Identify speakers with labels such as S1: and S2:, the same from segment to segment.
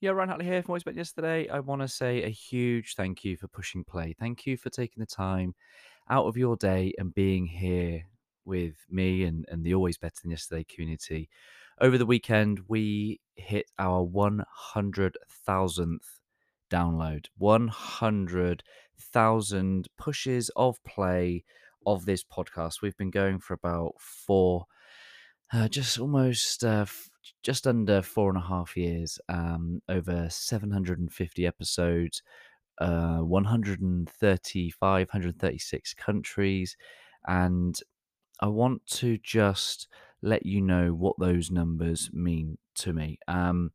S1: Yeah, Ryan Hartley here from Always Bet Yesterday. I want to say a huge thank you for pushing play. Thank you for taking the time out of your day and being here with me and, and the Always Better Than Yesterday community. Over the weekend, we hit our 100,000th download, 100,000 pushes of play of this podcast. We've been going for about four, uh, just almost uh, f- just under four and a half years, um, over 750 episodes, uh, 135, 136 countries. And I want to just let you know what those numbers mean to me. Um,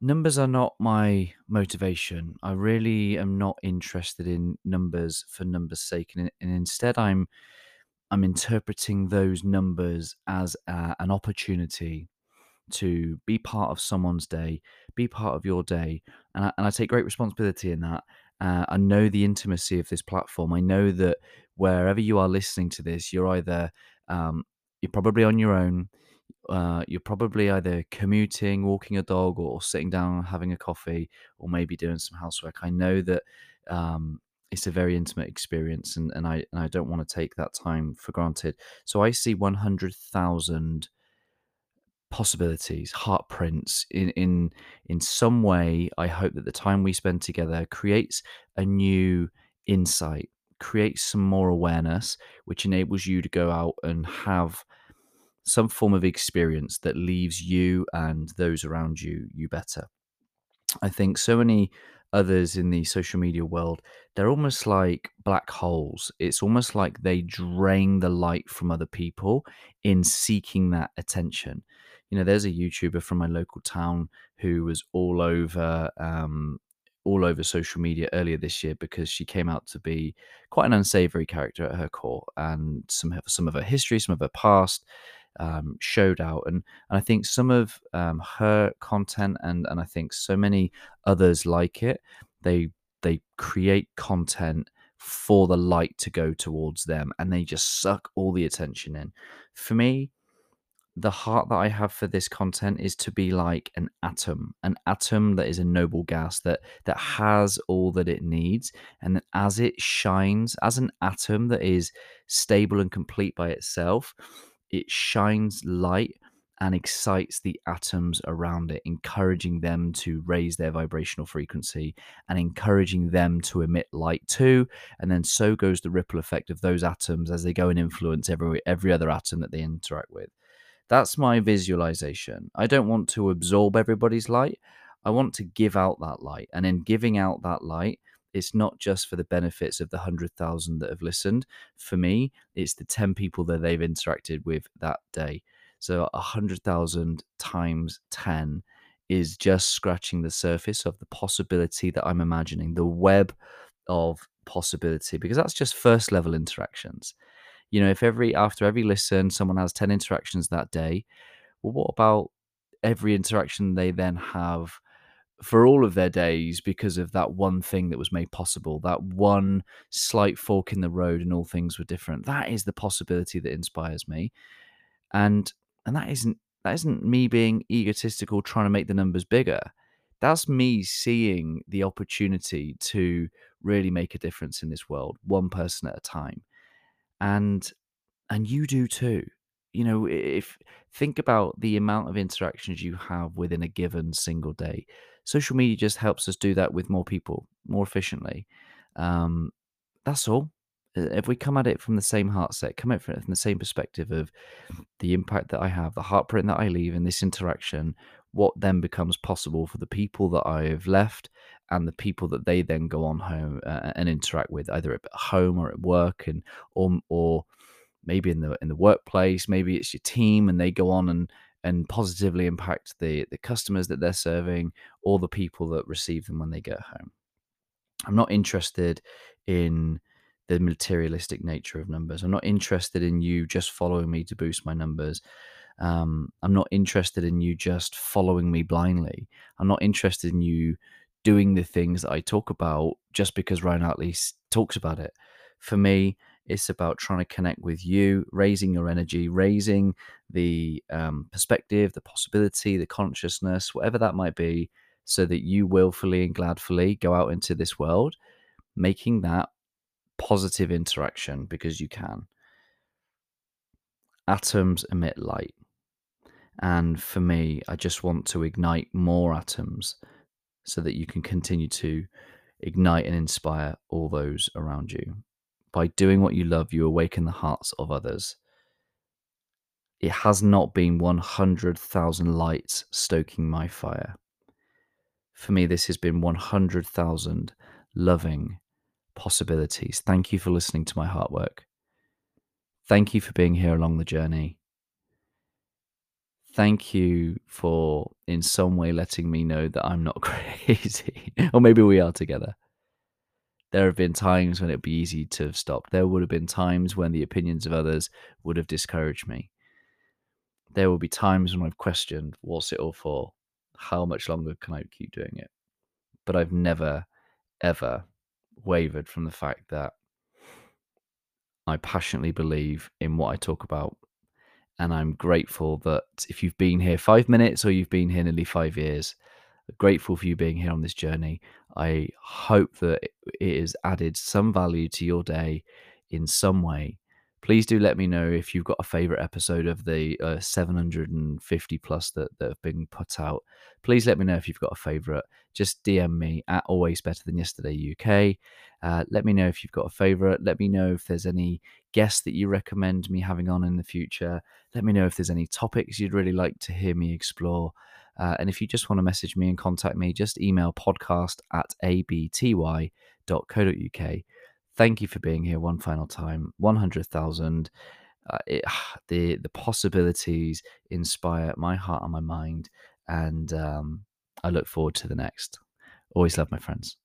S1: numbers are not my motivation. I really am not interested in numbers for numbers' sake, and, and instead, I'm I'm interpreting those numbers as uh, an opportunity to be part of someone's day, be part of your day, and I, and I take great responsibility in that. Uh, I know the intimacy of this platform. I know that wherever you are listening to this, you're either um, you're probably on your own. Uh, you're probably either commuting, walking a dog, or sitting down having a coffee, or maybe doing some housework. I know that um, it's a very intimate experience, and, and I and I don't want to take that time for granted. So I see one hundred thousand possibilities, heart prints in in in some way. I hope that the time we spend together creates a new insight, creates some more awareness, which enables you to go out and have some form of experience that leaves you and those around you you better. I think so many others in the social media world, they're almost like black holes. It's almost like they drain the light from other people in seeking that attention. You know, there's a YouTuber from my local town who was all over um, all over social media earlier this year because she came out to be quite an unsavory character at her core, and some some of her history, some of her past, um, showed out. And, and I think some of um, her content and and I think so many others like it, they they create content for the light to go towards them and they just suck all the attention in. For me, the heart that I have for this content is to be like an atom, an atom that is a noble gas that that has all that it needs, and that as it shines, as an atom that is stable and complete by itself, it shines light and excites the atoms around it, encouraging them to raise their vibrational frequency and encouraging them to emit light too. And then so goes the ripple effect of those atoms as they go and influence every every other atom that they interact with. That's my visualization. I don't want to absorb everybody's light. I want to give out that light. And in giving out that light, it's not just for the benefits of the 100,000 that have listened. For me, it's the 10 people that they've interacted with that day. So 100,000 times 10 is just scratching the surface of the possibility that I'm imagining, the web of possibility, because that's just first level interactions. You know, if every after every listen, someone has 10 interactions that day, well, what about every interaction they then have for all of their days because of that one thing that was made possible, that one slight fork in the road, and all things were different. That is the possibility that inspires me, and and that isn't that isn't me being egotistical trying to make the numbers bigger. That's me seeing the opportunity to really make a difference in this world, one person at a time, and and you do too you know if think about the amount of interactions you have within a given single day social media just helps us do that with more people more efficiently um, that's all. If we come at it from the same heart set come at it from the same perspective of the impact that i have the heartprint that i leave in this interaction what then becomes possible for the people that i've left and the people that they then go on home uh, and interact with either at home or at work and or or maybe in the in the workplace, maybe it's your team, and they go on and and positively impact the the customers that they're serving or the people that receive them when they get home. I'm not interested in the materialistic nature of numbers. I'm not interested in you just following me to boost my numbers. Um, I'm not interested in you just following me blindly. I'm not interested in you doing the things that I talk about just because Ryan Hartley talks about it. For me, it's about trying to connect with you, raising your energy, raising the um, perspective, the possibility, the consciousness, whatever that might be, so that you willfully and gladfully go out into this world, making that positive interaction because you can. Atoms emit light. And for me, I just want to ignite more atoms so that you can continue to ignite and inspire all those around you. By doing what you love, you awaken the hearts of others. It has not been 100,000 lights stoking my fire. For me, this has been 100,000 loving possibilities. Thank you for listening to my heart work. Thank you for being here along the journey. Thank you for, in some way, letting me know that I'm not crazy. or maybe we are together. There have been times when it'd be easy to have stopped. There would have been times when the opinions of others would have discouraged me. There will be times when I've questioned, what's it all for? How much longer can I keep doing it? But I've never, ever wavered from the fact that I passionately believe in what I talk about. And I'm grateful that if you've been here five minutes or you've been here nearly five years, grateful for you being here on this journey. I hope that it has added some value to your day in some way. Please do let me know if you've got a favorite episode of the uh, 750 plus that, that have been put out. Please let me know if you've got a favorite. Just DM me at always better than yesterday UK. Uh, let me know if you've got a favorite. Let me know if there's any guests that you recommend me having on in the future. Let me know if there's any topics you'd really like to hear me explore. Uh, and if you just want to message me and contact me, just email podcast at abty.co.uk. Thank you for being here one final time. 100,000. Uh, the the possibilities inspire my heart and my mind, and um, I look forward to the next. Always love my friends.